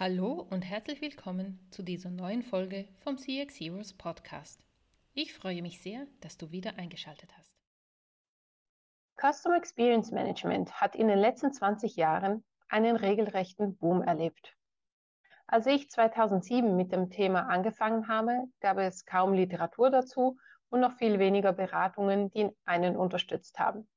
Hallo und herzlich willkommen zu dieser neuen Folge vom CX Heroes Podcast. Ich freue mich sehr, dass du wieder eingeschaltet hast. Customer Experience Management hat in den letzten 20 Jahren einen regelrechten Boom erlebt. Als ich 2007 mit dem Thema angefangen habe, gab es kaum Literatur dazu und noch viel weniger Beratungen, die einen unterstützt haben.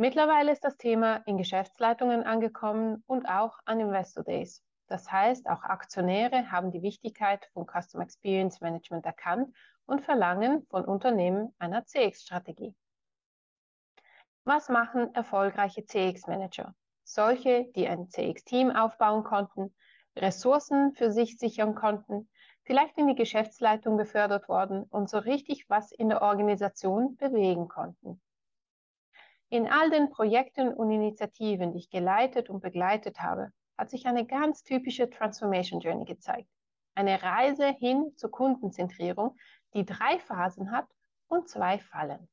Mittlerweile ist das Thema in Geschäftsleitungen angekommen und auch an Investor Days. Das heißt, auch Aktionäre haben die Wichtigkeit von Customer Experience Management erkannt und verlangen von Unternehmen einer CX-Strategie. Was machen erfolgreiche CX-Manager? Solche, die ein CX-Team aufbauen konnten, Ressourcen für sich sichern konnten, vielleicht in die Geschäftsleitung befördert worden und so richtig was in der Organisation bewegen konnten. In all den Projekten und Initiativen, die ich geleitet und begleitet habe, hat sich eine ganz typische Transformation Journey gezeigt. Eine Reise hin zur Kundenzentrierung, die drei Phasen hat und zwei Fallen.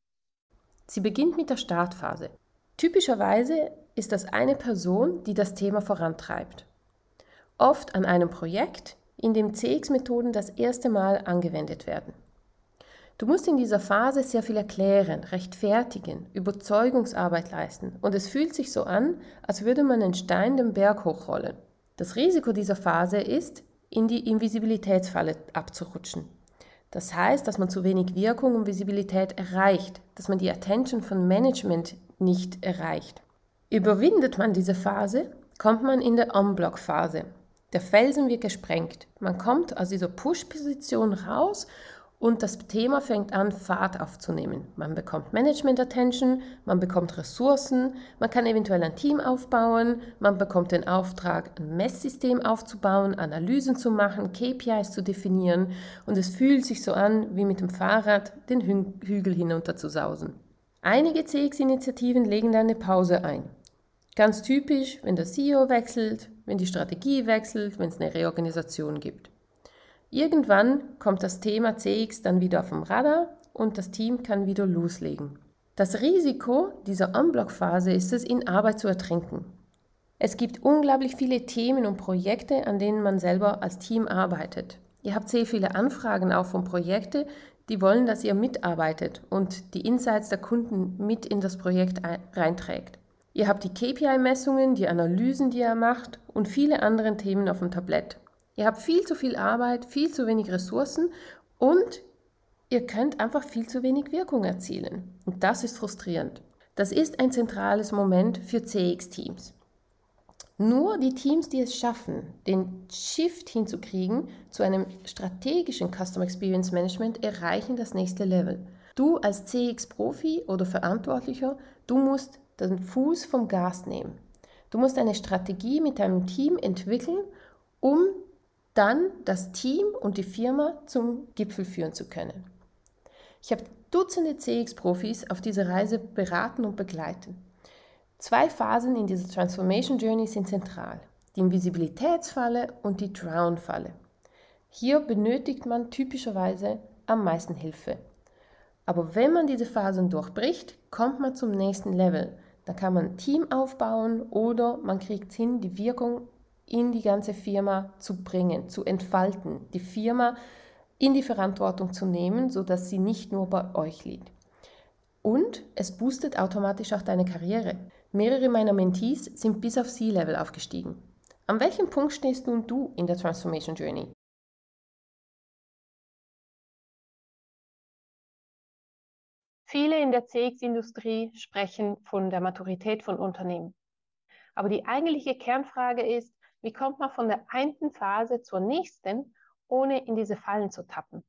Sie beginnt mit der Startphase. Typischerweise ist das eine Person, die das Thema vorantreibt. Oft an einem Projekt, in dem CX-Methoden das erste Mal angewendet werden. Du musst in dieser Phase sehr viel erklären, rechtfertigen, Überzeugungsarbeit leisten und es fühlt sich so an, als würde man einen Stein den Berg hochrollen. Das Risiko dieser Phase ist, in die Invisibilitätsfalle abzurutschen. Das heißt, dass man zu wenig Wirkung und Visibilität erreicht, dass man die Attention von Management nicht erreicht. Überwindet man diese Phase, kommt man in der On-Block-Phase. Der Felsen wird gesprengt. Man kommt aus dieser Push-Position raus und das Thema fängt an, Fahrt aufzunehmen. Man bekommt Management-Attention, man bekommt Ressourcen, man kann eventuell ein Team aufbauen, man bekommt den Auftrag, ein Messsystem aufzubauen, Analysen zu machen, KPIs zu definieren und es fühlt sich so an, wie mit dem Fahrrad den Hü Hügel hinunter zu sausen. Einige CX-Initiativen legen da eine Pause ein. Ganz typisch, wenn der CEO wechselt, wenn die Strategie wechselt, wenn es eine Reorganisation gibt. Irgendwann kommt das Thema CX dann wieder auf dem Radar und das Team kann wieder loslegen. Das Risiko dieser Unblock-Phase ist es, in Arbeit zu ertrinken. Es gibt unglaublich viele Themen und Projekte, an denen man selber als Team arbeitet. Ihr habt sehr viele Anfragen auch von Projekten, die wollen, dass ihr mitarbeitet und die Insights der Kunden mit in das Projekt reinträgt. Ihr habt die KPI-Messungen, die Analysen, die ihr macht und viele andere Themen auf dem Tablett. Ihr habt viel zu viel Arbeit, viel zu wenig Ressourcen und ihr könnt einfach viel zu wenig Wirkung erzielen. Und das ist frustrierend. Das ist ein zentrales Moment für CX-Teams. Nur die Teams, die es schaffen, den Shift hinzukriegen zu einem strategischen Customer Experience Management, erreichen das nächste Level. Du als CX-Profi oder Verantwortlicher, du musst den Fuß vom Gas nehmen. Du musst eine Strategie mit deinem Team entwickeln, um dann das Team und die Firma zum Gipfel führen zu können. Ich habe Dutzende CX-Profis auf dieser Reise beraten und begleiten. Zwei Phasen in dieser Transformation Journey sind zentral. Die Invisibilitätsfalle und die Drown-Falle. Hier benötigt man typischerweise am meisten Hilfe. Aber wenn man diese Phasen durchbricht, kommt man zum nächsten Level. Da kann man ein Team aufbauen oder man kriegt hin, die Wirkung in die ganze Firma zu bringen, zu entfalten, die Firma in die Verantwortung zu nehmen, sodass sie nicht nur bei euch liegt. Und es boostet automatisch auch deine Karriere. Mehrere meiner Mentees sind bis auf C-Level aufgestiegen. An welchem Punkt stehst nun du in der Transformation Journey? Viele in der CX-Industrie sprechen von der Maturität von Unternehmen. Aber die eigentliche Kernfrage ist, wie kommt man von der einen Phase zur nächsten, ohne in diese Fallen zu tappen?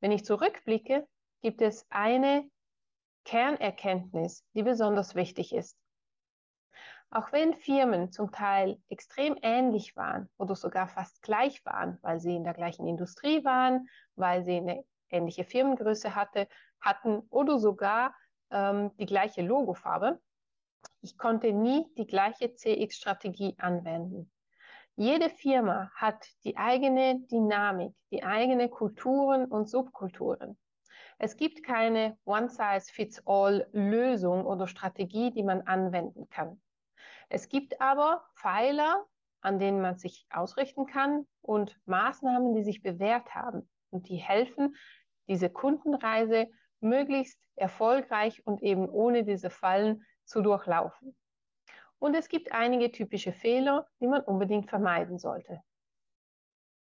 Wenn ich zurückblicke, gibt es eine Kernerkenntnis, die besonders wichtig ist. Auch wenn Firmen zum Teil extrem ähnlich waren oder sogar fast gleich waren, weil sie in der gleichen Industrie waren, weil sie eine ähnliche Firmengröße hatte, hatten oder sogar ähm, die gleiche Logofarbe, ich konnte nie die gleiche CX-Strategie anwenden. Jede Firma hat die eigene Dynamik, die eigene Kulturen und Subkulturen. Es gibt keine One-Size-Fits-All-Lösung oder Strategie, die man anwenden kann. Es gibt aber Pfeiler, an denen man sich ausrichten kann und Maßnahmen, die sich bewährt haben und die helfen, diese Kundenreise möglichst erfolgreich und eben ohne diese Fallen zu durchlaufen. Und es gibt einige typische Fehler, die man unbedingt vermeiden sollte.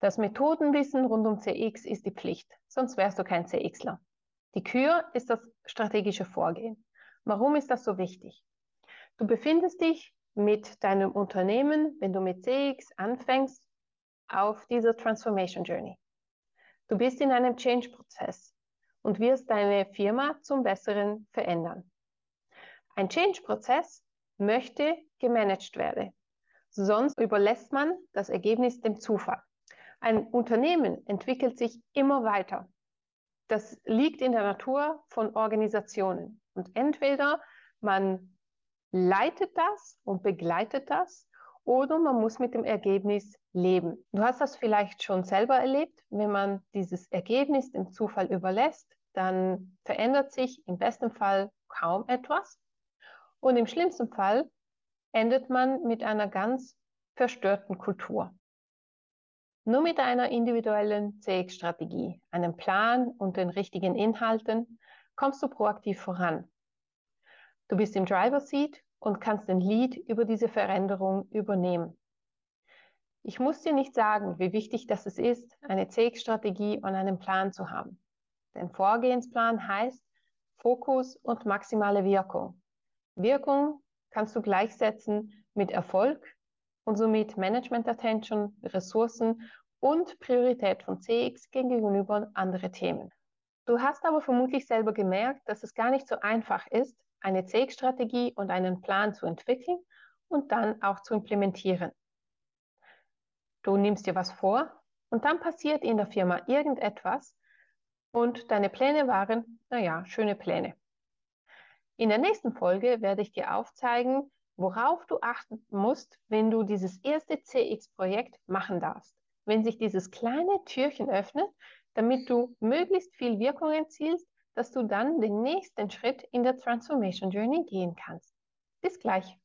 Das Methodenwissen rund um CX ist die Pflicht, sonst wärst du kein CXler. Die Kür ist das strategische Vorgehen. Warum ist das so wichtig? Du befindest dich mit deinem Unternehmen, wenn du mit CX anfängst, auf dieser Transformation Journey. Du bist in einem Change-Prozess und wirst deine Firma zum Besseren verändern. Ein Change-Prozess möchte gemanagt werden. Sonst überlässt man das Ergebnis dem Zufall. Ein Unternehmen entwickelt sich immer weiter. Das liegt in der Natur von Organisationen. Und entweder man leitet das und begleitet das oder man muss mit dem Ergebnis leben. Du hast das vielleicht schon selber erlebt. Wenn man dieses Ergebnis dem Zufall überlässt, dann verändert sich im besten Fall kaum etwas. Und im schlimmsten Fall endet man mit einer ganz verstörten Kultur. Nur mit einer individuellen CX-Strategie, einem Plan und den richtigen Inhalten kommst du proaktiv voran. Du bist im Driver Seat und kannst den Lead über diese Veränderung übernehmen. Ich muss dir nicht sagen, wie wichtig das ist, eine CX-Strategie und einen Plan zu haben. Dein Vorgehensplan heißt Fokus und maximale Wirkung. Wirkung kannst du gleichsetzen mit Erfolg und somit Management Attention, Ressourcen und Priorität von CX gegenüber anderen Themen. Du hast aber vermutlich selber gemerkt, dass es gar nicht so einfach ist, eine CX-Strategie und einen Plan zu entwickeln und dann auch zu implementieren. Du nimmst dir was vor und dann passiert in der Firma irgendetwas und deine Pläne waren, naja, schöne Pläne. In der nächsten Folge werde ich dir aufzeigen, worauf du achten musst, wenn du dieses erste CX-Projekt machen darfst. Wenn sich dieses kleine Türchen öffnet, damit du möglichst viel Wirkung erzielst, dass du dann den nächsten Schritt in der Transformation Journey gehen kannst. Bis gleich.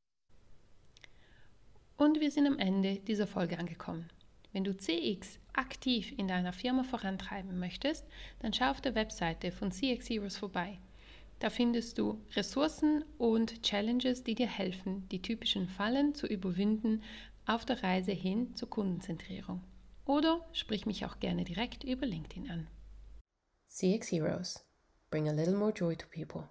Und wir sind am Ende dieser Folge angekommen. Wenn du CX aktiv in deiner Firma vorantreiben möchtest, dann schau auf der Webseite von CX Heroes vorbei. Da findest du Ressourcen und Challenges, die dir helfen, die typischen Fallen zu überwinden auf der Reise hin zur Kundenzentrierung. Oder sprich mich auch gerne direkt über LinkedIn an. CX Heroes. Bring a little more joy to people.